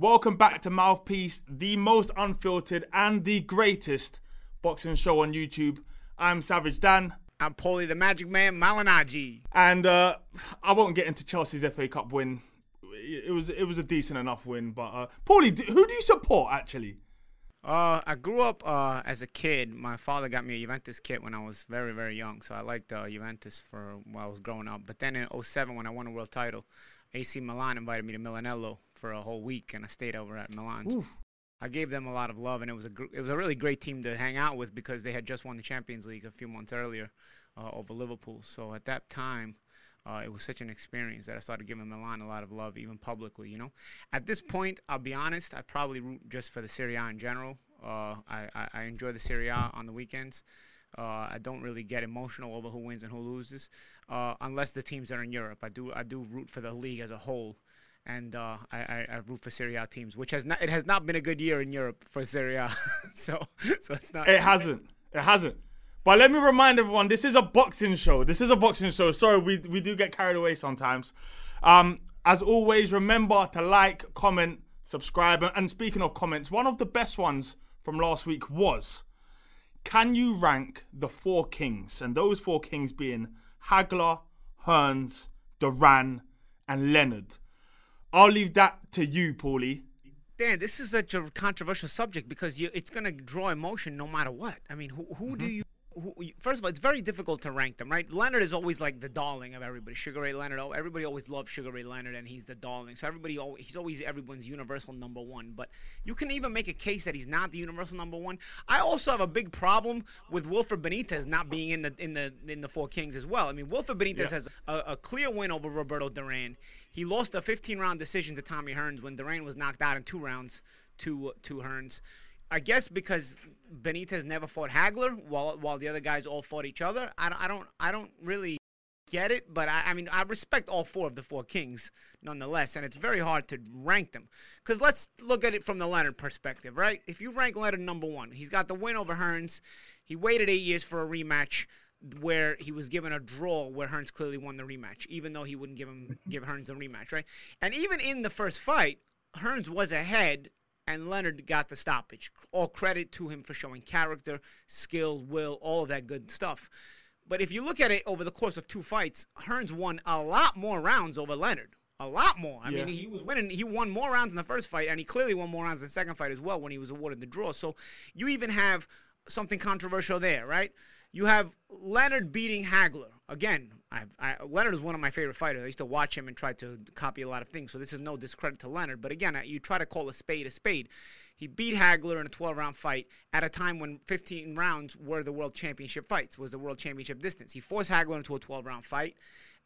Welcome back to Mouthpiece, the most unfiltered and the greatest boxing show on YouTube. I'm Savage Dan. I'm Paulie the Magic Man Malignaggi. And uh, I won't get into Chelsea's FA Cup win. It was it was a decent enough win, but uh, Paulie, who do you support actually? Uh, I grew up uh, as a kid. My father got me a Juventus kit when I was very, very young. So I liked uh, Juventus for while I was growing up. But then in 07, when I won a world title, AC Milan invited me to Milanello for a whole week, and I stayed over at Milan. So I gave them a lot of love, and it was a gr- it was a really great team to hang out with because they had just won the Champions League a few months earlier uh, over Liverpool. So at that time, uh, it was such an experience that I started giving Milan a lot of love, even publicly. You know, at this point, I'll be honest, I probably root just for the Serie A in general. Uh, I, I, I enjoy the Serie A on the weekends. Uh, I don't really get emotional over who wins and who loses, uh, unless the teams are in Europe. I do I do root for the league as a whole, and uh, I, I, I, root for Serie A teams, which has not it has not been a good year in Europe for Serie A. so so it's not. It hasn't. It hasn't. But let me remind everyone, this is a boxing show. This is a boxing show. Sorry, we we do get carried away sometimes. Um, as always, remember to like, comment, subscribe, and speaking of comments, one of the best ones from last week was can you rank the four kings? And those four kings being Hagler, Hearns, Duran, and Leonard. I'll leave that to you, Paulie. Dan, this is such a controversial subject because you, it's going to draw emotion no matter what. I mean, who, who mm-hmm. do you who, first of all, it's very difficult to rank them, right? Leonard is always like the darling of everybody. Sugar Ray Leonard, oh, everybody always loves Sugar Ray Leonard, and he's the darling. So everybody, always, he's always everyone's universal number one. But you can even make a case that he's not the universal number one. I also have a big problem with Wilfred Benitez not being in the in the in the four kings as well. I mean, Wilfred Benitez has a, a clear win over Roberto Duran. He lost a 15 round decision to Tommy Hearns when Duran was knocked out in two rounds to to Hearns. I guess because Benitez never fought Hagler, while while the other guys all fought each other. I don't, I don't, I don't really get it, but I, I mean, I respect all four of the four kings nonetheless, and it's very hard to rank them. Because let's look at it from the Leonard perspective, right? If you rank Leonard number one, he's got the win over Hearns. He waited eight years for a rematch where he was given a draw where Hearns clearly won the rematch, even though he wouldn't give him give Hearns a rematch, right? And even in the first fight, Hearns was ahead and Leonard got the stoppage. All credit to him for showing character, skill, will, all of that good stuff. But if you look at it over the course of two fights, Hearns won a lot more rounds over Leonard. A lot more. I yeah. mean, he was winning. He won more rounds in the first fight, and he clearly won more rounds in the second fight as well when he was awarded the draw. So you even have something controversial there, right? You have Leonard beating Hagler. Again, I, I, Leonard is one of my favorite fighters. I used to watch him and try to copy a lot of things. So this is no discredit to Leonard. But again, you try to call a spade a spade. He beat Hagler in a 12 round fight at a time when 15 rounds were the world championship fights, was the world championship distance. He forced Hagler into a 12 round fight.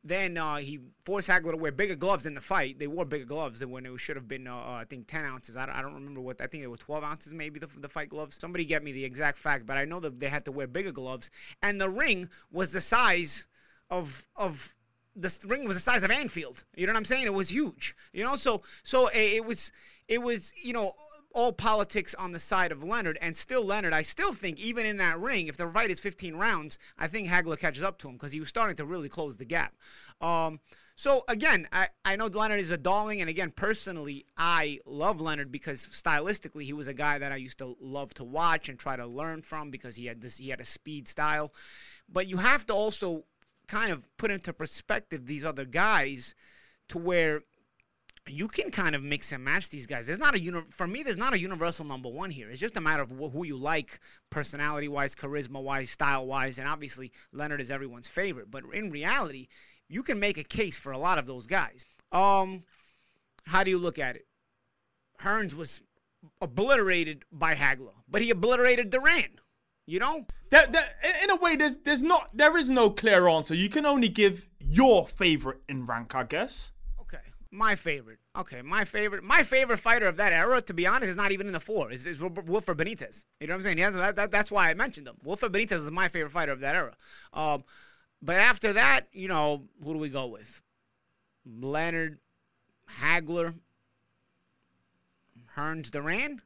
Then uh, he forced Hagler to wear bigger gloves in the fight. They wore bigger gloves than when it should have been, uh, I think, 10 ounces. I don't, I don't remember what, I think it was 12 ounces maybe, the, the fight gloves. Somebody get me the exact fact, but I know that they had to wear bigger gloves. And the ring was the size of, of, the ring was the size of Anfield. You know what I'm saying? It was huge. You know, so so it was it was you know all politics on the side of Leonard, and still Leonard, I still think even in that ring, if the fight is 15 rounds, I think Hagler catches up to him because he was starting to really close the gap. Um, so again, I, I know Leonard is a darling, and again, personally, I love Leonard because stylistically, he was a guy that I used to love to watch and try to learn from because he had this he had a speed style. But you have to also kind of put into perspective these other guys to where you can kind of mix and match these guys. There's not a uni- for me. There's not a universal number one here. It's just a matter of wh- who you like, personality wise, charisma wise, style wise, and obviously Leonard is everyone's favorite. But in reality, you can make a case for a lot of those guys. Um, how do you look at it? Hearns was obliterated by Hagler, but he obliterated Duran. You know, that, that in a way, there's there's not there is no clear answer. You can only give your favorite in rank, I guess Okay, my favorite. Okay, my favorite. My favorite fighter of that era, to be honest, is not even in the four. Is is Wilfred Benitez. You know what I'm saying? He has, that, that, that's why I mentioned him. Wilfred Benitez is my favorite fighter of that era. Um, but after that, you know, who do we go with? Leonard, Hagler, Hearns, Duran.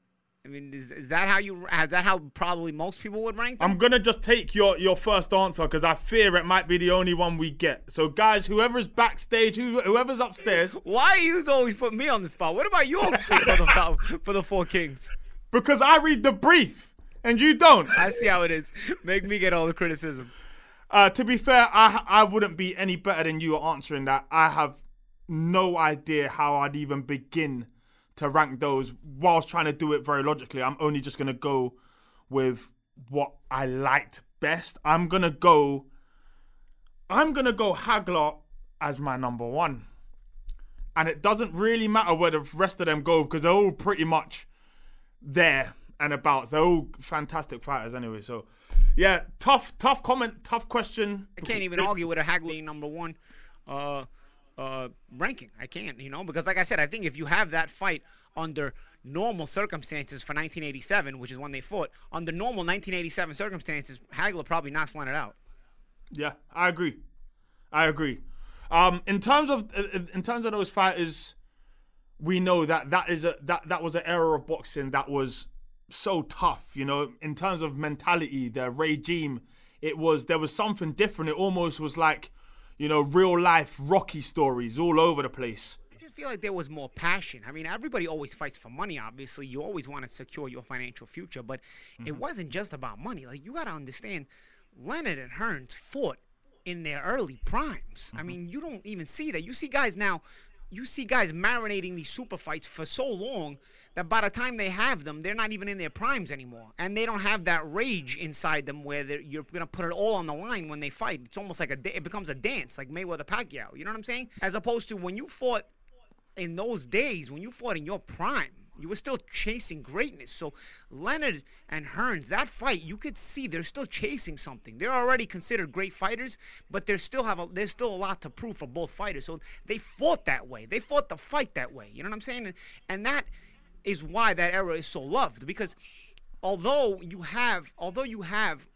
I mean, is, is that how you? Is that how probably most people would rank them? I'm gonna just take your your first answer because I fear it might be the only one we get. So, guys, whoever's backstage, who, whoever's upstairs, Why are you always put me on the spot? What about you for the for the four kings? because I read the brief and you don't. I see how it is. Make me get all the criticism. Uh, to be fair, I I wouldn't be any better than you answering that. I have no idea how I'd even begin to rank those whilst trying to do it very logically. I'm only just gonna go with what I liked best. I'm gonna go. I'm gonna go Hagler as my number one, and it doesn't really matter where the rest of them go because they're all pretty much there and about. They're all fantastic fighters anyway. So, yeah, tough, tough comment, tough question. I can't even argue with a Hagler number one uh, uh, ranking. I can't, you know, because like I said, I think if you have that fight under normal circumstances for 1987, which is when they fought, under normal 1987 circumstances, Hagler probably not knocks Leonard out. Yeah, I agree. I agree. Um, in terms of in terms of those fighters, we know that that is a that that was an era of boxing that was so tough. You know, in terms of mentality, the regime, it was there was something different. It almost was like, you know, real life Rocky stories all over the place. I just feel like there was more passion. I mean, everybody always fights for money, obviously. You always want to secure your financial future, but it mm-hmm. wasn't just about money. Like, you got to understand, Leonard and Hearns fought in their early primes. I mm-hmm. mean, you don't even see that. You see guys now, you see guys marinating these super fights for so long that by the time they have them, they're not even in their primes anymore. And they don't have that rage inside them where you're to put it all on the line when they fight. It's almost like a, it becomes a dance, like Mayweather Pacquiao. You know what I'm saying? As opposed to when you fought in those days when you fought in your prime, you were still chasing greatness. So Leonard and Hearns, that fight, you could see they're still chasing something. They're already considered great fighters, but they still have a, there's still a lot to prove for both fighters. So they fought that way. They fought the fight that way. You know what I'm saying? And, and that is why that era is so loved because although you have although you have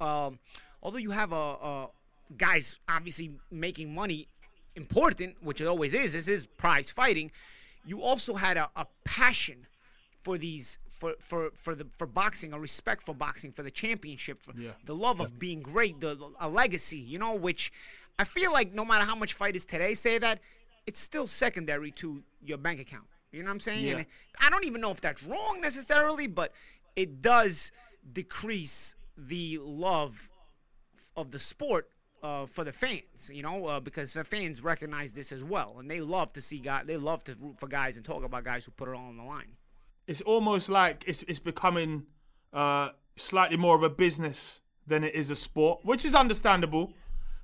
um, although you have a, a guys obviously making money important, which it always is. This is prize fighting. You also had a, a passion for these for, for, for the for boxing, a respect for boxing, for the championship, for Yeah. the love of being great, the a legacy, you know, which I feel like no matter how much fighters today say that, it's still secondary to your bank account. You know what I'm saying? Yeah. And I don't even know if that's wrong necessarily, but it does decrease the love of the sport uh, for the fans, you know, uh, because the fans recognize this as well, and they love to see guys, they love to root for guys and talk about guys who put it all on the line. It's almost like it's it's becoming uh, slightly more of a business than it is a sport, which is understandable.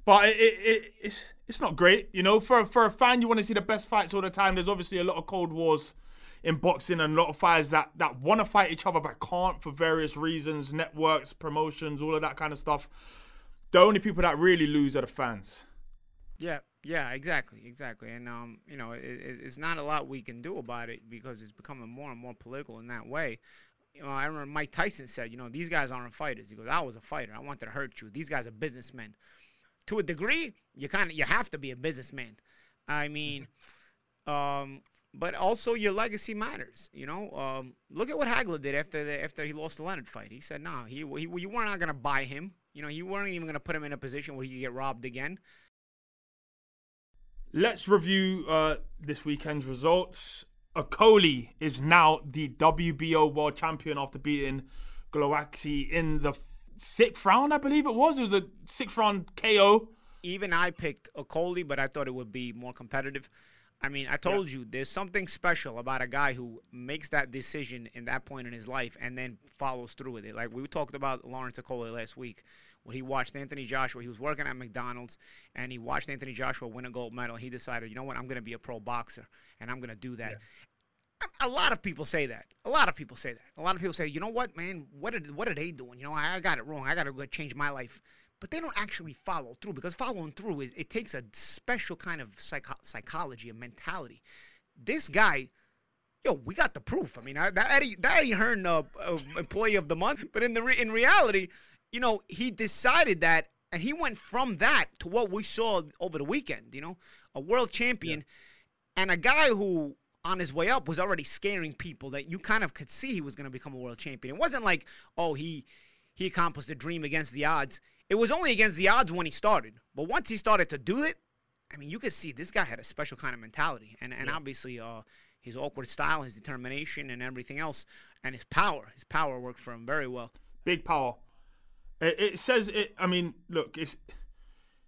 But it, it, it it's it's not great, you know. For for a fan, you want to see the best fights all the time. There's obviously a lot of cold wars in boxing and a lot of fighters that that want to fight each other but can't for various reasons, networks, promotions, all of that kind of stuff. The only people that really lose are the fans. Yeah, yeah, exactly, exactly. And um, you know, it, it's not a lot we can do about it because it's becoming more and more political in that way. You know, I remember Mike Tyson said, you know, these guys aren't fighters. He goes, I was a fighter. I wanted to hurt you. These guys are businessmen. To a degree, you kind of you have to be a businessman. I mean, um, but also your legacy matters. You know, um, look at what Hagler did after the, after he lost the Leonard fight. He said, "No, he, he you were not going to buy him. You know, you weren't even going to put him in a position where he could get robbed again." Let's review uh, this weekend's results. Okolie is now the WBO world champion after beating Glowacki in the sixth round, I believe it was. It was a sixth round KO. even I picked Okolie, but I thought it would be more competitive. I mean, I told you there's something special about a guy who makes that decision in that point in his life and then follows through with it. Like we talked about Lawrence Okolie last week, when he watched Anthony Joshua. He was working at McDonald's and he watched Anthony Joshua win a gold medal. He decided, you know what, I'm going to be a pro boxer and I'm going to do that. A- A lot of people say that. A lot of people say that. A lot of people say, you know what, man, what are, what are they doing? You know, I, I got it wrong. I got to go change my life. But they don't actually follow through because following through is it takes a special kind of psycho- psychology, and mentality. This guy, yo, we got the proof. I mean, I, that Eddie, that Eddie Hearn, uh, uh, employee of the month. But in the re- in reality, you know, he decided that, and he went from that to what we saw over the weekend. You know, a world champion and a guy who on his way up was already scaring people that you kind of could see he was going to become a world champion. It wasn't like, oh, he he accomplished a dream against the odds. It was only against the odds when he started. But once he started to do it, I mean, you could see this guy had a special kind of mentality, and and yeah. obviously, uh, his awkward style, his determination, and everything else, and his power. His power worked for him very well. Big power. It, it says it. I mean, look, it's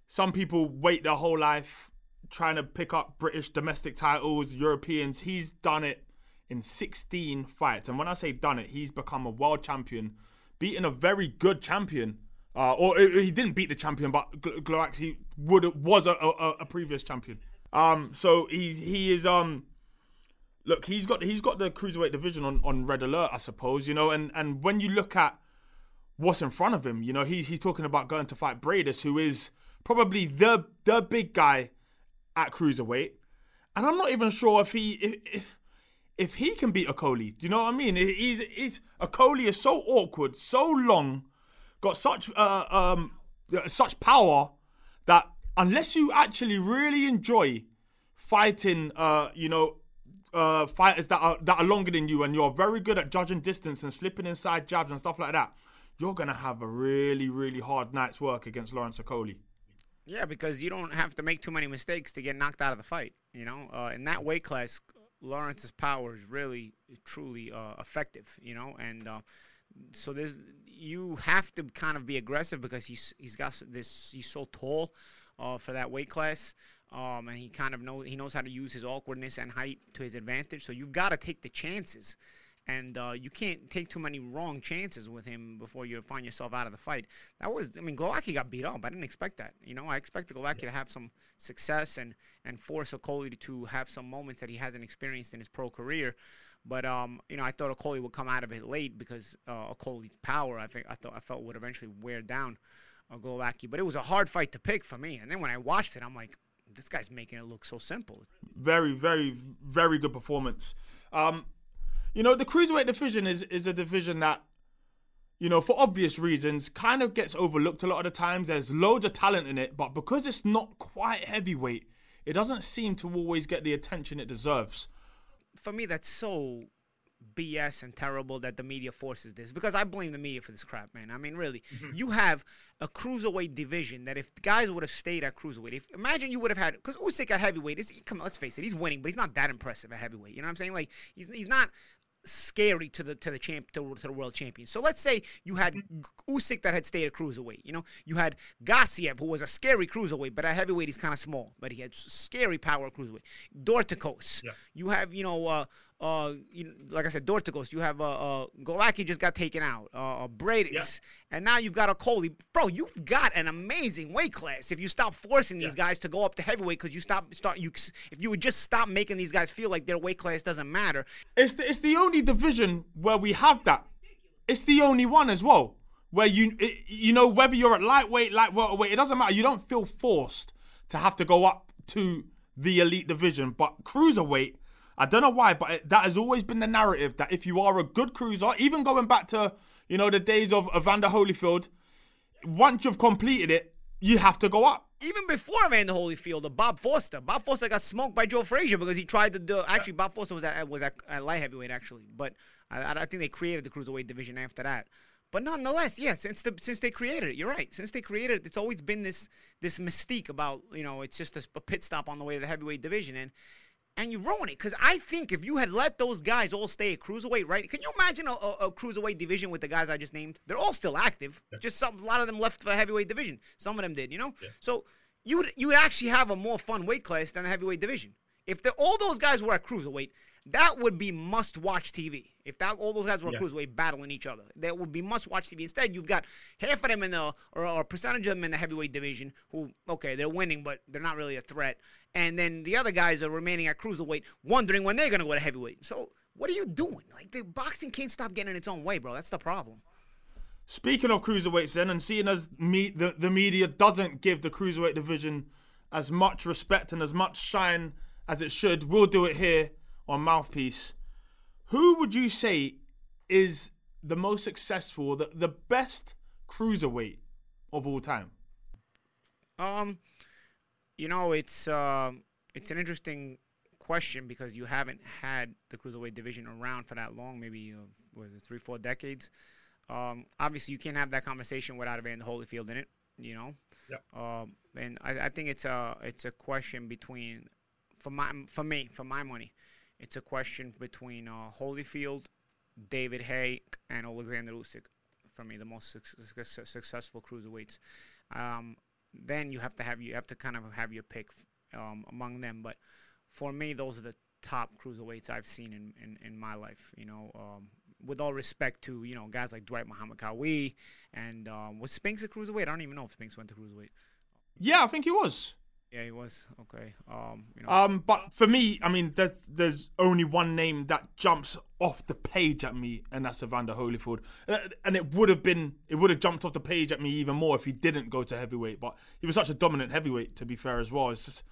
some people wait their whole life trying to pick up British domestic titles, Europeans. He's done it in 16 fights, and when I say done it, he's become a world champion, beating a very good champion. Uh, or he didn't beat the champion, but Glowacki would was a, a, a previous champion. Um, so he's he is um look, he's got he's got the cruiserweight division on, on red alert, I suppose. You know, and and when you look at what's in front of him, you know, he's he's talking about going to fight Briedis, who is probably the the big guy at cruiserweight, and I'm not even sure if he if if, if he can beat Okolie. Do you know what I mean? He's he's Okolie is so awkward, so long, got such uh, um such power that unless you actually really enjoy fighting, uh, you know, uh, fighters that are that are longer than you, and you're very good at judging distance and slipping inside jabs and stuff like that, you're gonna have a really really hard night's work against Lawrence Okolie. Yeah, because you don't have to make too many mistakes to get knocked out of the fight. You know, uh, in that weight class, Lawrence's power is really truly uh, effective. You know, and uh, so there's you have to kind of be aggressive because he's he's got this he's so tall uh, for that weight class. Um, and he kind of knows he knows how to use his awkwardness and height to his advantage. So you've got to take the chances, and uh, you can't take too many wrong chances with him before you find yourself out of the fight. That was, I mean, Glowacki got beat up. I didn't expect that. You know, I expected Glowacki yeah. to have some success and and force Okolie to have some moments that he hasn't experienced in his pro career. But um, you know, I thought Okolie would come out of it late because uh, Okolie's power, I think, I thought I felt would eventually wear down uh. But it was a hard fight to pick for me. And then when I watched it, I'm like, this guy's making it look so simple. Very, very, very good performance. Um, you know, the cruiserweight division is is a division that, you know, for obvious reasons, kind of gets overlooked a lot of the times. There's loads of talent in it, but because it's not quite heavyweight, it doesn't seem to always get the attention it deserves. For me, that's so BS and terrible that the media forces this because I blame the media for this crap, man. I mean, really, mm-hmm. you have a cruiserweight division that if guys would have stayed at cruiserweight, if imagine you would have had because Usyk at heavyweight is come on, let's face it, he's winning, but he's not that impressive at heavyweight. You know what I'm saying? Like he's he's not scary to the to the champ to, to, the world champion. So let's say you had Usyk that had stayed a cruiserweight. You know, you had Gassiev who was a scary cruiserweight, but at heavyweight he's kind of small, but he had scary power cruiserweight. Dorticos. Yeah. You have you know. Uh, uh, you, like I said, Dorticos. You have uh, uh Glowacki just got taken out. Uh, uh Briedis, yeah. and now you've got Okolie. Bro, you've got an amazing weight class. If you stop forcing these yeah. guys to go up to heavyweight, because you stop start you if you would just stop making these guys feel like their weight class doesn't matter. It's the, it's the only division where we have that. It's the only one as well where you it, you know whether you're at lightweight, light welterweight, it doesn't matter. You don't feel forced to have to go up to the elite division, but cruiserweight I don't know why, but it, that has always been the narrative that if you are a good cruiser, even going back to you know the days of Evander Holyfield, once you've completed it, you have to go up. Even before Evander Holyfield, uh, Bob Foster, Bob Foster got smoked by Joe Frazier because he tried to do. Actually, Bob Foster was at was at, at light heavyweight actually, but I, I think they created the cruiserweight division after that. But nonetheless, yeah, since the since they created it, you're right. Since they created it, it's always been this this mystique about you know it's just a, a pit stop on the way to the heavyweight division, and and you ruin it. Because I think if you had let those guys all stay at cruiserweight, right? Can you imagine a, a, a cruiserweight division with the guys I just named? They're all still active. Yeah. Just some, a lot of them left for the heavyweight division. Some of them did, you know. Yeah. So you would you would actually have a more fun weight class than the heavyweight division if the, all those guys were at cruiserweight. That would be must-watch TV. If that, all those guys were yeah. cruiserweight battling each other, that would be must-watch TV. Instead, you've got half of them in the or, or a percentage of them in the heavyweight division who, okay, they're winning, but they're not really a threat. And then the other guys are remaining at cruiserweight, wondering when they're going to go to heavyweight. So what are you doing? Like the boxing can't stop getting in its own way, bro. That's the problem. Speaking of cruiserweights, then, and seeing as me, the, the media doesn't give the cruiserweight division as much respect and as much shine as it should, we'll do it here on Mouthpiece. Who would you say is the most successful, the, the best cruiserweight of all time? Um, you know, it's uh, it's an interesting question because you haven't had the cruiserweight division around for that long, maybe uh, it three, four decades. Um, obviously, you can't have that conversation without Evander Holyfield in it. You know. Yep. Um, and I, I think it's a it's a question between for my for me for my money, it's a question between uh, Holyfield, David Haye, and Alexander Usyk. For me, the most suc- successful cruiserweights. Um, then you have to have you have to kind of have your pick um, among them. But for me, those are the top cruiserweights I've seen in, in, in my life. You know, um, with all respect to you know guys like Dwight Muhammad Qawi and um, was Spinks a cruiserweight? I don't even know if Spinks went to cruiserweight. Yeah, I think he was. Yeah, he was. Okay. Um, you know. Um, but for me, I mean, there's there's only one name that jumps off the page at me, and that's Evander Holyfield. And it would have been, it would have jumped off the page at me even more if he didn't go to heavyweight. But he was such a dominant heavyweight, to be fair as well. It's just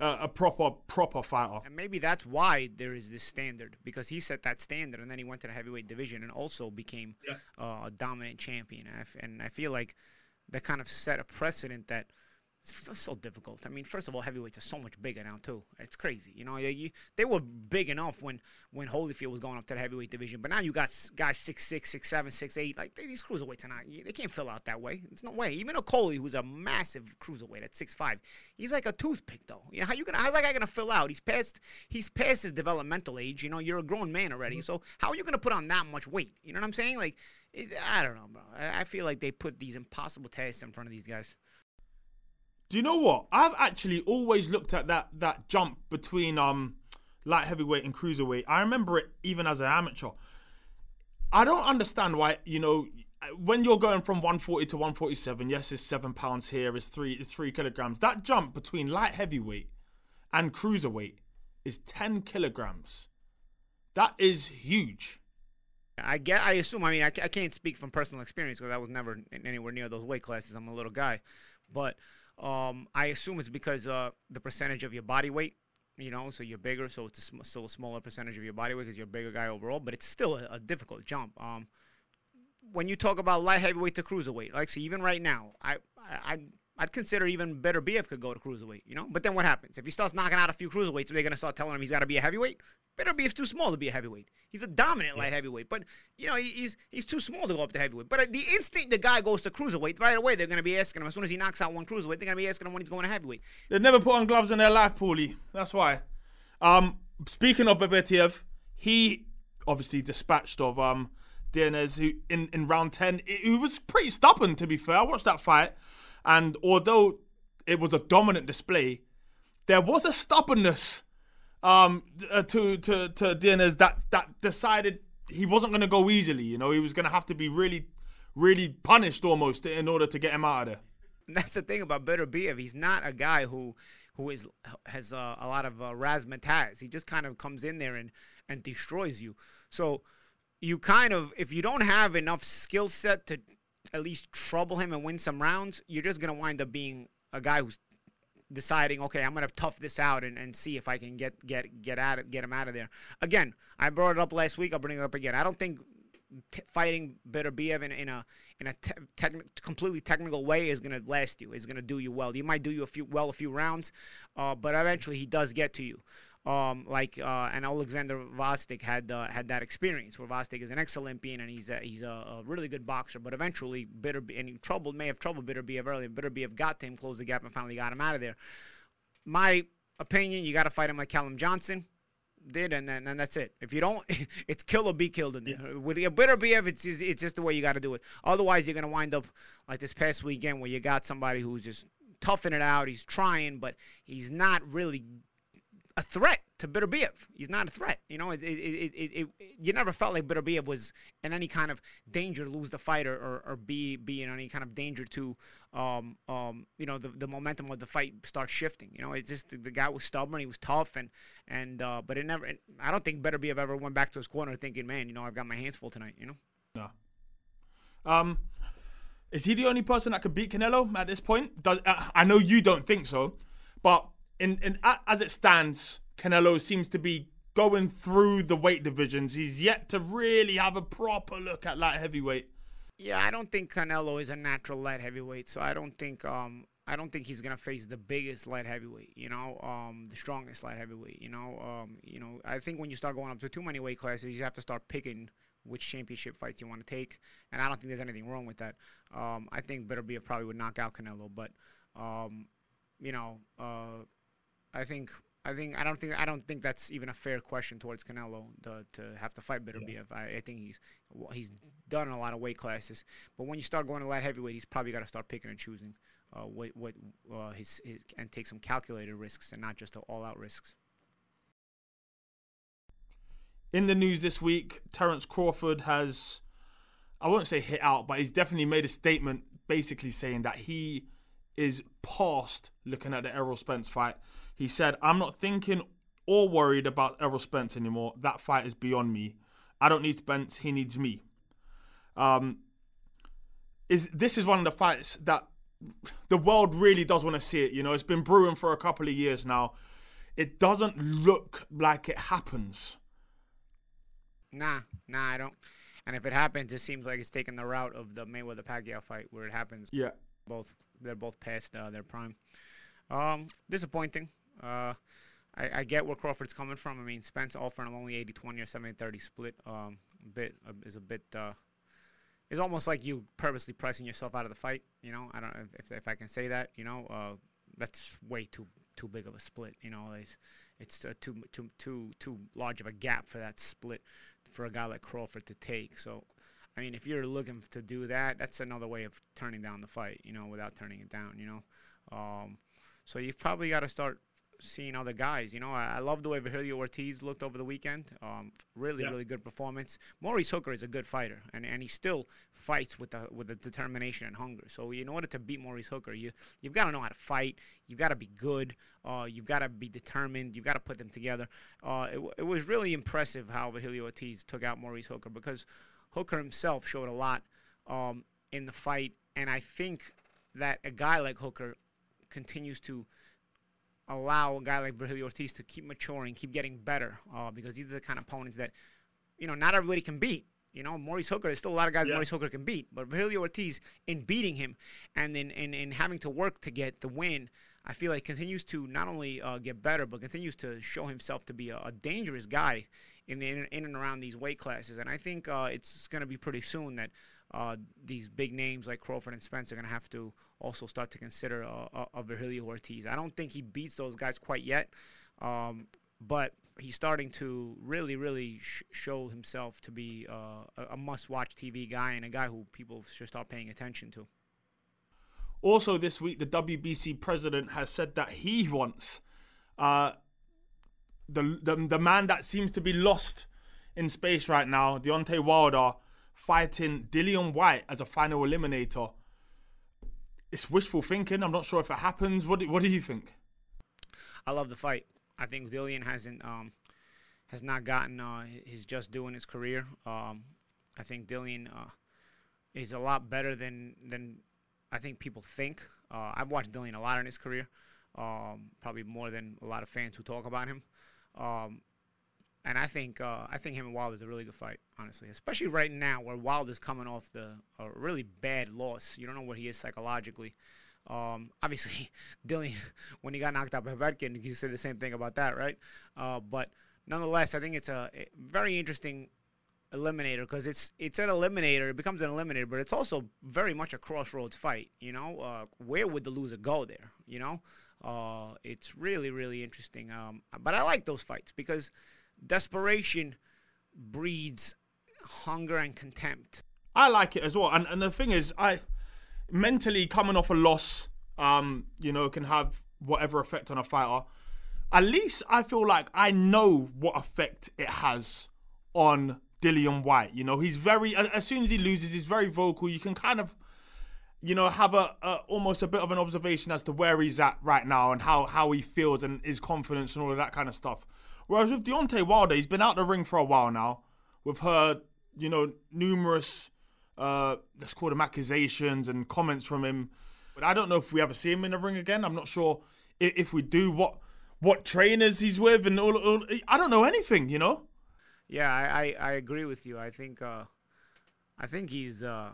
a, a proper proper fighter. And maybe that's why there is this standard because he set that standard, and then he went to the heavyweight division and also became Yeah. uh, a dominant champion. And I, f- and I feel like that kind of set a precedent that it's so difficult. I mean, first of all, heavyweights are so much bigger now too. It's crazy. You know, they, you, they were big enough when when Holyfield was going up to the heavyweight division, but now you got guys six six, six seven, six eight. Like they, these cruiserweights are not. They can't fill out that way. There's no way. Even Okolie, who's a massive cruiserweight at six five, he's like a toothpick though. You know how you gonna how's that guy gonna fill out? He's past he's past his developmental age. You know, you're a grown man already. Mm-hmm. So how are you gonna put on that much weight? You know what I'm saying? Like, it, I don't know, bro. I, I feel like they put these impossible tasks in front of these guys. Do you know what? I've actually always looked at that that jump between um light heavyweight and cruiserweight. I remember it even as an amateur. I don't understand why you know when you're going from 140 to 147. Yes, it's seven pounds here. It's three. It's three kilograms. That jump between light heavyweight and cruiserweight is 10 kilograms. That is huge. I get. I assume. I mean, I, I can't speak from personal experience because I was never anywhere near those weight classes. I'm a little guy, but um, I assume it's because uh, the percentage of your body weight. You know, so you're bigger, so it's a sm- still a smaller percentage of your body weight because you're a bigger guy overall. But it's still a, a difficult jump. Um, when you talk about light heavyweight to cruiserweight, like see, even right now, I I. I I'd consider even Beterbiev could go to cruiserweight, you know. But then what happens if he starts knocking out a few cruiserweights? They're gonna start telling him he's got to be a heavyweight. Beterbiev's too small to be a heavyweight. He's a dominant light heavyweight, but you know he, he's he's too small to go up to heavyweight. But at the instant the guy goes to cruiserweight, right away they're gonna be asking him as soon as he knocks out one cruiserweight, they're gonna be asking him when he's going to heavyweight. They've never put on gloves in their life, Paulie. That's why. Um, speaking of Beterbiev, he obviously dispatched of um Diaz who in, in round ten. It, who was pretty stubborn to be fair. I watched that fight, and although it was a dominant display, there was a stubbornness um uh, to to to Diaz that that decided he wasn't going to go easily. You know, he was going to have to be really really punished almost in order to get him out of there. That's the thing about Beterbiev. He's not a guy who who is has uh, a lot of uh, razzmatazz. He just kind of comes in there and and destroys you. So you kind of if you don't have enough skill set to at least trouble him and win some rounds, you're just gonna wind up being a guy who's deciding, okay, I'm gonna tough this out and, and see if I can get get get out it, get him out of there. Again, I brought it up last week. I'll bring it up again. I don't think t- fighting Beterbiev in, in a in a te- completely technical way is gonna last you. Is gonna do you well. He might do you a few well a few rounds, uh, but eventually he does get to you. Um, like uh, and Alexander Gvozdyk had uh, had that experience where Gvozdyk is an ex-Olympian and he's a, he's a, a really good boxer, but eventually Bitter and he troubled may have troubled Beterbiev early. Beterbiev got to him, closed the gap, and finally got him out of there. My opinion, you got to fight him like Callum Johnson did, and then and that's it. If you don't, it's kill or be killed in there. With a Beterbiev, it's it's just the way you got to do it. Otherwise, you're gonna wind up like this past weekend where you got somebody who's just toughing it out. He's trying, but he's not really a threat to BF. He's not a threat. You know, it, it, it, it, you never felt like BF was in any kind of danger to lose the fight or, or, or be be in any kind of danger to, um, um, you know, the, the momentum of the fight start shifting. You know, it's just the, the guy was stubborn. He was tough, and and uh, but it never. It, I don't think Beterbiev ever went back to his corner thinking, man, you know, I've got my hands full tonight. You know. No. Um, is he the only person that could beat Canelo at this point? Does uh, I know you don't think so, but in as it stands, Canelo seems to be going through the weight divisions. He's yet to really have a proper look at light heavyweight. Yeah, I don't think Canelo is a natural light heavyweight, so I don't think um I don't think he's gonna face the biggest light heavyweight. You know, um, the strongest light heavyweight. You know, um, you know. I think when you start going up to too many weight classes, you have to start picking which championship fights you want to take. And I don't think there's anything wrong with that. Um, I think Beterbiev probably would knock out Canelo, but um, you know, uh, I think I think I don't think I don't think that's even a fair question towards Canelo to, to have to fight Beterbiev. Yeah. I, I think he's he's done a lot of weight classes, but when you start going to light heavyweight, he's probably got to start picking and choosing uh, what what uh, his, his and take some calculated risks and not just all out risks. In the news this week, Terence Crawford has, I won't say hit out, but he's definitely made a statement basically saying that he is past looking at the Errol Spence fight. He said, I'm not thinking or worried about Errol Spence anymore. That fight is beyond me. I don't need Spence, he needs me. Um, is this is one of the fights that the world really does want to see it. You know, it's been brewing for a couple of years now. It doesn't look like it happens. Nah, nah, I don't. And if it happens, it seems like it's taking the route of the Mayweather Pacquiao fight where it happens. Yeah. Both they're both past uh, their prime. Um, disappointing. Uh, I, I, get where Crawford's coming from. I mean, Spence offered him only 80-20 or 70-30 split. Um, a bit uh, is a bit. Uh, it's almost like you purposely pricing yourself out of the fight. You know, I don't if if I can say that. You know, uh, that's way too too big of a split. You know, it's it's uh, too too too too large of a gap for that split for a guy like Crawford to take. So I mean, if you're looking to do that, that's another way of turning down the fight, you know, without turning it down, you know. Um, so you've probably got to start seeing other guys. You know, I, I love the way Vergilio Ortiz looked over the weekend. Um, really, yeah. really good performance. Maurice Hooker is a good fighter, and, and he still fights with the with the determination and hunger. So in order to beat Maurice Hooker, you you've got to know how to fight. You've got to be good. Uh, you've got to be determined. You've got to put them together. Uh, it, it was really impressive how Vergilio Ortiz took out Maurice Hooker because Hooker himself showed a lot um, in the fight, and I think that a guy like Hooker continues to allow a guy like Vergilio Ortiz to keep maturing, keep getting better, uh, because these are the kind of opponents that, you know, not everybody can beat. You know, Maurice Hooker, there's still a lot of guys yeah. Maurice Hooker can beat, but Vergilio Ortiz, in beating him and then in, in, in having to work to get the win, I feel like continues to not only uh, get better, but continues to show himself to be a, a dangerous guy in, the, in and around these weight classes. And I think uh, it's going to be pretty soon that uh, these big names like Crawford and Spence are going to have to also start to consider uh, a Virgilio Ortiz. I don't think he beats those guys quite yet, um, but he's starting to really, really sh- show himself to be uh, a must-watch TV guy and a guy who people should start paying attention to. Also, this week, the WBC president has said that he wants uh, the, the the man that seems to be lost in space right now, Deontay Wilder, fighting Dillian Whyte as a final eliminator. It's wishful thinking. I'm not sure if it happens. What do, what do you think? I love the fight. I think Dillian hasn't um, has not gotten uh, his just due in his career. Um, I think Dillian uh, is a lot better than than I think people think. Uh, I've watched Dillian a lot in his career, um, probably more than a lot of fans who talk about him. Um, and I think uh, I think him and Wilder is a really good fight, honestly, especially right now where Wilder's coming off the a really bad loss. You don't know where he is psychologically. Um, obviously, Dillian, when he got knocked out by Povetkin, you say the same thing about that, right? Uh, but nonetheless, I think it's a, a very interesting eliminator because it's it's an eliminator. It becomes an eliminator, but it's also very much a crossroads fight. You know, uh, where would the loser go there? You know, uh, it's really really interesting. Um, but I like those fights because desperation breeds hunger and contempt. I like it as well, and and the thing is, I mentally coming off a loss, um, you know, can have whatever effect on a fighter. At least I feel like I know what effect it has on Dillian Whyte. You know, he's very as soon as he loses, he's very vocal. You can kind of, you know, have a, a, almost a bit of an observation as to where he's at right now and how how he feels and his confidence and all of that kind of stuff. Whereas with Deontay Wilder, he's been out the ring for a while now. We've heard, you know, numerous uh, let's call them accusations and comments from him. But I don't know if we ever see him in the ring again. I'm not sure if, if we do what what trainers he's with and all, all. I don't know anything, you know. Yeah, I, I, I agree with you. I think uh, I think he's uh,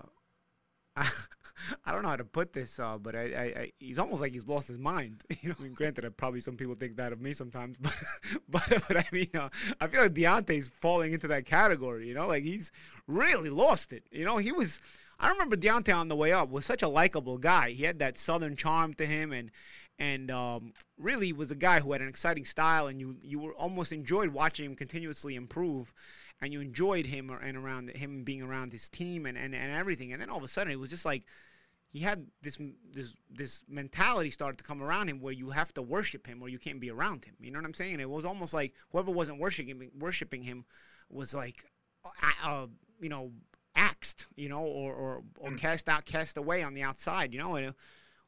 I don't know how to put this, uh, but I, I, I, he's almost like he's lost his mind. You know, I mean, granted, uh, probably some people think that of me sometimes, but but, but I mean, uh, I feel like Deontay's falling into that category. You know, like he's really lost it. You know, he was. I remember Deontay on the way up was such a likable guy. He had that southern charm to him, and and um, really was a guy who had an exciting style, and you you were almost enjoyed watching him continuously improve, and you enjoyed him and around him being around his team and, and, and everything. And then all of a sudden, it was just like he had this this this mentality started to come around him where you have to worship him or you can't be around him. You know what I'm saying? it was almost like whoever wasn't worshiping worshiping him was like, uh, uh, you know, axed, you know, or or, or mm. cast out, cast away on the outside. You know, and it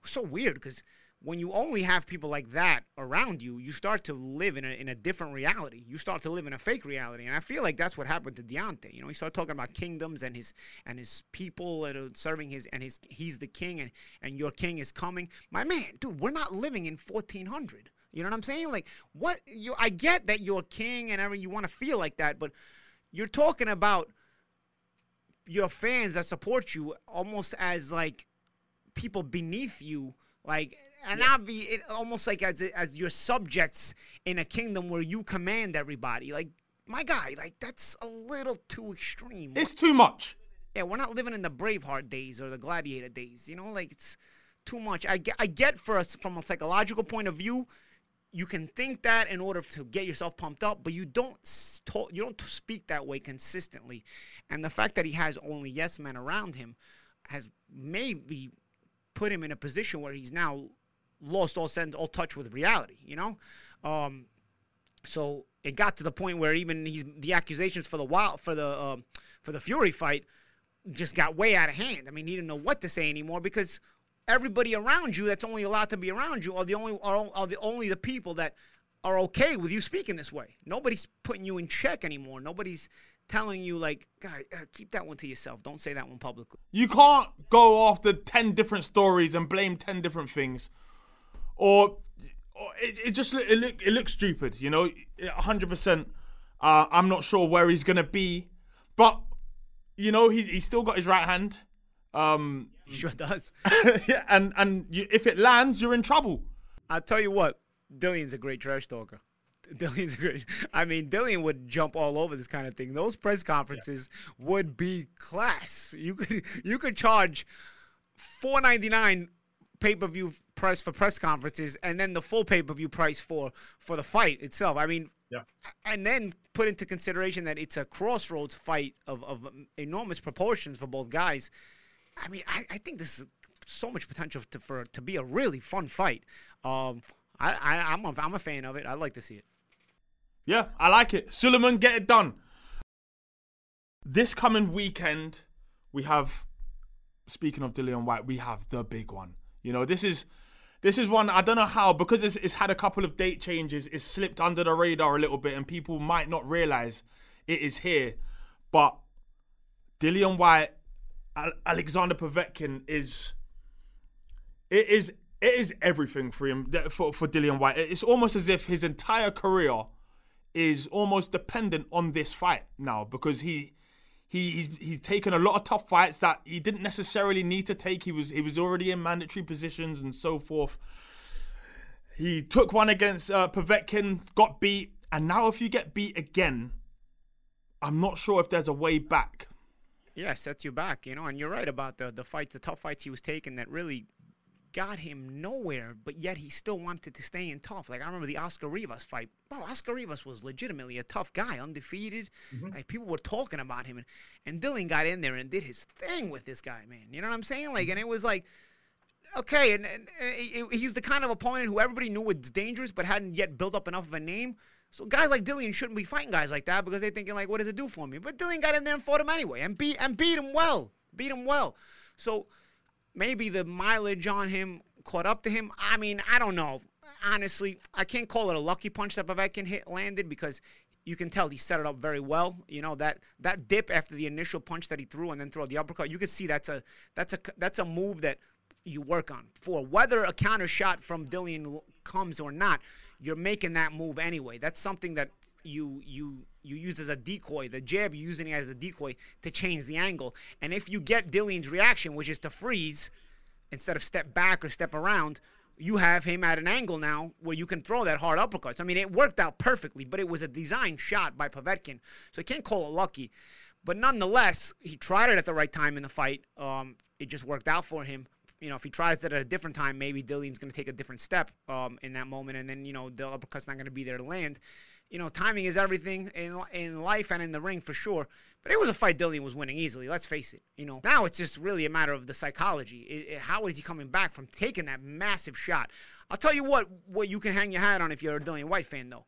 was so weird because when you only have people like that around you, you start to live in a, in a different reality. You start to live in a fake reality, and I feel like that's what happened to Deontay. You know, he started talking about kingdoms and his and his people and serving his and his he's the king and and your king is coming. My man, dude, we're not living in 1400. You know what I'm saying? Like, what you? I get that you're king and. You want to feel like that, but you're talking about your fans that support you almost as like people beneath you like and yeah. be it, almost like as as your subjects in a kingdom where you command everybody. Like my guy, like that's a little too extreme. It's too much. Yeah, we're not living in the Braveheart days or the Gladiator days. You know, like it's too much. I get, I get for us from a psychological point of view, you can think that in order to get yourself pumped up, but you don't talk, you don't speak that way consistently. And the fact that he has only yes men around him has maybe put him in a position where he's now lost all sense, all touch with reality. You know, um, so it got to the point where even he's the accusations for the wild for the um, for the Fury fight just got way out of hand. I mean, he didn't know what to say anymore because everybody around you that's only allowed to be around you are the only are, are the only the people that are okay with you speaking this way. Nobody's putting you in check anymore. Nobody's telling you like, guy, uh, keep that one to yourself. Don't say that one publicly. You can't go after ten different stories and blame ten different things or, or it, it, just it, look, it looks stupid, you know, 100%. Uh, I'm not sure where he's gonna be, but you know he's he's still got his right hand. Um, he sure does. yeah, and and you, if it lands, you're in trouble. I'll tell you what, Dillian's a great trash talker. Dillian's great. I mean, Dillian would jump all over this kind of thing. Those press conferences yeah. would be class. You could you could charge four ninety nine pay per view price for press conferences, and then the full pay per view price for for the fight itself. I mean, yeah. And then put into consideration that it's a crossroads fight of, of enormous proportions for both guys. I mean, I, I think this is so much potential to, for to be a really fun fight. Um, I, I I'm a, I'm a fan of it. I'd like to see it. Yeah, I like it. Sulaiman, get it done. This coming weekend, we have. Speaking of Dillian Whyte, we have the big one. You know, this is this is one I don't know how because it's, it's had a couple of date changes. It's slipped under the radar a little bit, and people might not realize it is here. But Dillian Whyte, Alexander Povetkin is it is it is everything for him for for Dillian Whyte. It's almost as if his entire career is almost dependent on this fight now because he he he's, he's taken a lot of tough fights that he didn't necessarily need to take. He was he was already in mandatory positions and so forth. He took one against uh, Povetkin, got beat, and now if you get beat again, I'm not sure if there's a way back. Yeah, sets you back, you know. And you're right about the the fights, the tough fights he was taking that really got him nowhere, but yet he still wanted to stay in tough. Like I remember the Oscar Rivas fight. Bro, Oscar Rivas was legitimately a tough guy, undefeated. Mm-hmm. Like people were talking about him, and and Dillian got in there and did his thing with this guy, man. You know what I'm saying? Like, and it was like. Okay, and, and, and he's the kind of opponent who everybody knew was dangerous, but hadn't yet built up enough of a name. So guys like Dillian shouldn't be fighting guys like that because they're thinking like, what does it do for me? But Dillian got in there and fought him anyway, and beat and beat him well, beat him well. So maybe the mileage on him caught up to him. I mean, I don't know. Honestly, I can't call it a lucky punch that Povetkin hit landed because you can tell he set it up very well. You know that that dip after the initial punch that he threw and then throw the uppercut. You can see that's a that's a that's a move that you work on for whether a counter shot from Dillian comes or not. You're making that move anyway. That's something that you you you use as a decoy. The jab you're using it as a decoy to change the angle. And if you get Dillian's reaction, which is to freeze, instead of step back or step around, you have him at an angle now where you can throw that hard uppercut. So, I mean, it worked out perfectly, but it was a design shot by Povetkin, so you can't call it lucky. But nonetheless, he tried it at the right time in the fight. Um, it just worked out for him. You know, if he tries it at a different time, maybe Dillian's going to take a different step um, in that moment, and then you know the uppercut's not going to be there to land. You know, timing is everything in in life and in the ring for sure. But it was a fight Dillian was winning easily. Let's face it. You know, now it's just really a matter of the psychology. It, it, how is he coming back from taking that massive shot? I'll tell you what. What you can hang your hat on if you're a Dillian Whyte fan, though.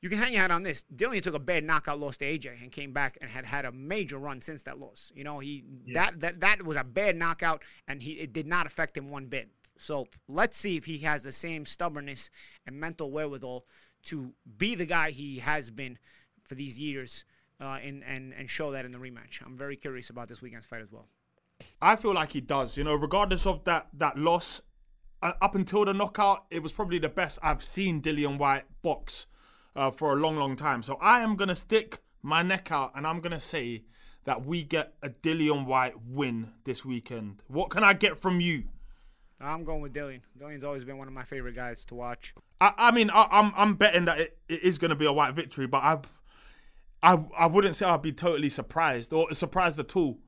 You can hang your hat on this. Dillian took a bad knockout loss to AJ and came back and had had a major run since that loss. You know, he yeah. that that that was a bad knockout, and he it did not affect him one bit. So let's see if he has the same stubbornness and mental wherewithal to be the guy he has been for these years uh, and, and, and show that in the rematch. I'm very curious about this weekend's fight as well. I feel like he does. You know, regardless of that that loss, uh, up until the knockout, it was probably the best I've seen Dillian Whyte box uh, for a long, long time. So I am gonna stick my neck out and I'm gonna say that we get a Dillian Whyte win this weekend. What can I get from you? I'm going with Dillian. Dillian's always been one of my favorite guys to watch. I, I mean, I, am I'm, I'm betting that it, it is going to be a Whyte victory, but I, I I wouldn't say I'd be totally surprised or surprised at all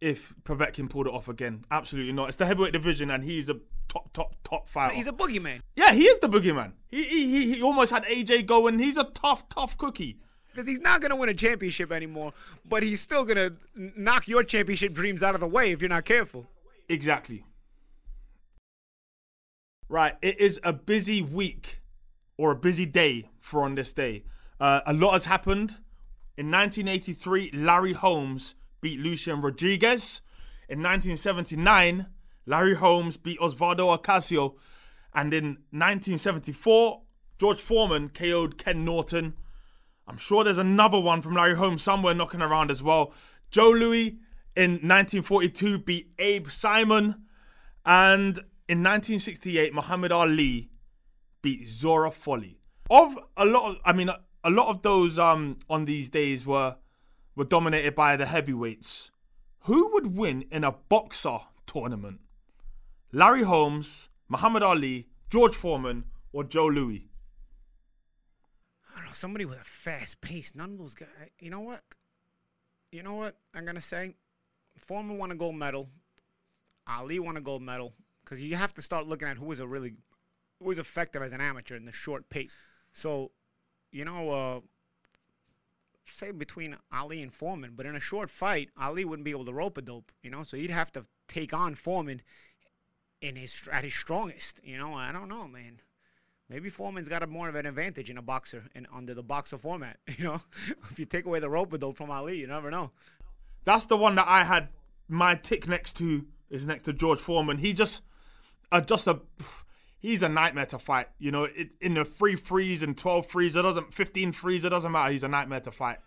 if Povetkin pulled it off again. Absolutely not. It's the heavyweight division, and he's a top top top fighter. He's a boogeyman. Yeah, he is the boogeyman. He he he almost had AJ going. He's a tough tough cookie. Because he's not going to win a championship anymore, but he's still going to knock your championship dreams out of the way if you're not careful. Exactly. Right, it is a busy week or a busy day for on this day. Uh, a lot has happened. In 1983, Larry Holmes beat Lucien Rodriguez. In 1979, Larry Holmes beat Osvaldo Ocasio. And in 1974, George Foreman KO'd Ken Norton. I'm sure there's another one from Larry Holmes somewhere knocking around as well. Joe Louis in 1942 beat Abe Simon. And in 1968, Muhammad Ali beat Zora Folley. Of a lot of, I mean, a lot of those um on these days were were dominated by the heavyweights. Who would win in a Boxxer tournament? Larry Holmes, Muhammad Ali, George Foreman, or Joe Louis? I don't know. Somebody with a fast pace. None of those guys. You know what? You know what? I'm gonna say, Foreman won a gold medal. Ali won a gold medal because you have to start looking at who was a really who was effective as an amateur in the short pace. So, you know, uh, say between Ali and Foreman, but in a short fight, Ali wouldn't be able to rope a dope, you know. So he'd have to take on Foreman in his at his strongest. You know, I don't know, man. Maybe Foreman's got a more of an advantage in a Boxxer and under the Boxxer format. You know, if you take away the rope a dope from Ali, you never know. That's the one that I had my tick next to is next to George Foreman. He just just a he's a nightmare to fight. You know, it, in the three threes and twelve threes, it doesn't fifteen threes, it doesn't matter. He's a nightmare to fight.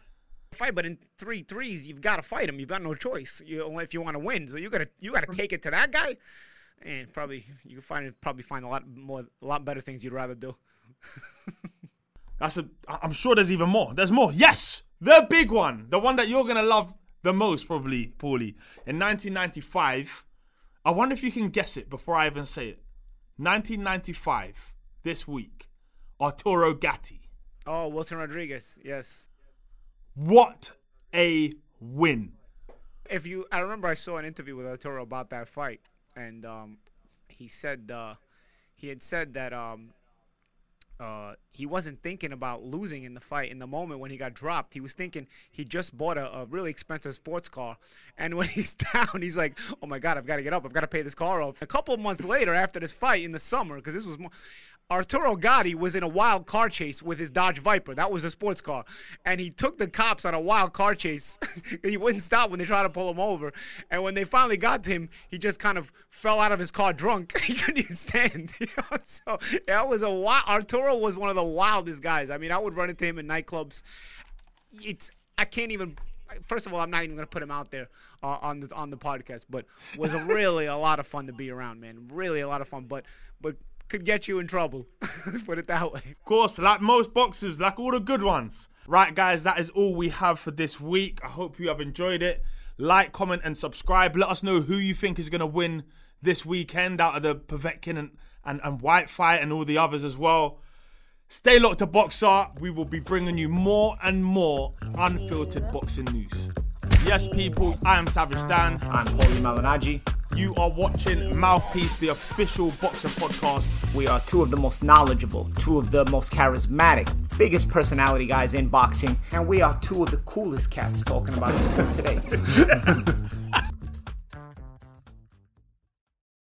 Fight, but in three threes, you've got to fight him. You've got no choice. You if you want to win, so you gotta you gotta take it to that guy. And probably you can find probably find a lot more a lot better things you'd rather do. That's a. I'm sure there's even more. There's more. Yes, the big one, the one that you're gonna love the most, probably, Paulie. In 1995, I wonder if you can guess it before I even say it. 1995, this week, Arturo Gatti. Oh, Wilson Rodriguez, yes. What a win. If you, I remember I saw an interview with Arturo about that fight, and um, he said uh, he had said that um, uh, he wasn't thinking about losing in the fight in the moment when he got dropped. He was thinking he just bought a, a, really expensive sports car, and when he's down, he's like, "Oh my God, I've got to get up. I've got to pay this car off." A couple months later, after this fight in the summer, because this was more, Arturo Gatti was in a wild car chase with his Dodge Viper. That was a sports car. And he took the cops on a wild car chase. he wouldn't stop when they tried to pull him over. And when they finally got to him, he just kind of fell out of his car drunk. he couldn't even stand. So that was a wild. Arturo was one of the wildest guys. I mean, I would run into him in nightclubs. It's I can't even first of all, I'm not even gonna put him out there uh, on the on the podcast, but was really a lot of fun to be around, man. Really a lot of fun. But but could get you in trouble. Let's put it that way. Of course, like most boxers, like all the good ones. Right, guys, that is all we have for this week. I hope you have enjoyed it. Like, comment, and subscribe. Let us know who you think is going to win this weekend out of the Povetkin and, and, and Whyte fight and all the others as well. Stay locked to Boxxer. We will be bringing you more and more unfiltered boxing news. Yes, people, I am Savage Dan. I'm Paulie Malignaggi. You are watching Mouthpiece, the official boxing podcast. We are two of the most knowledgeable, two of the most charismatic, biggest personality guys in boxing, and we are two of the coolest cats talking about sport today.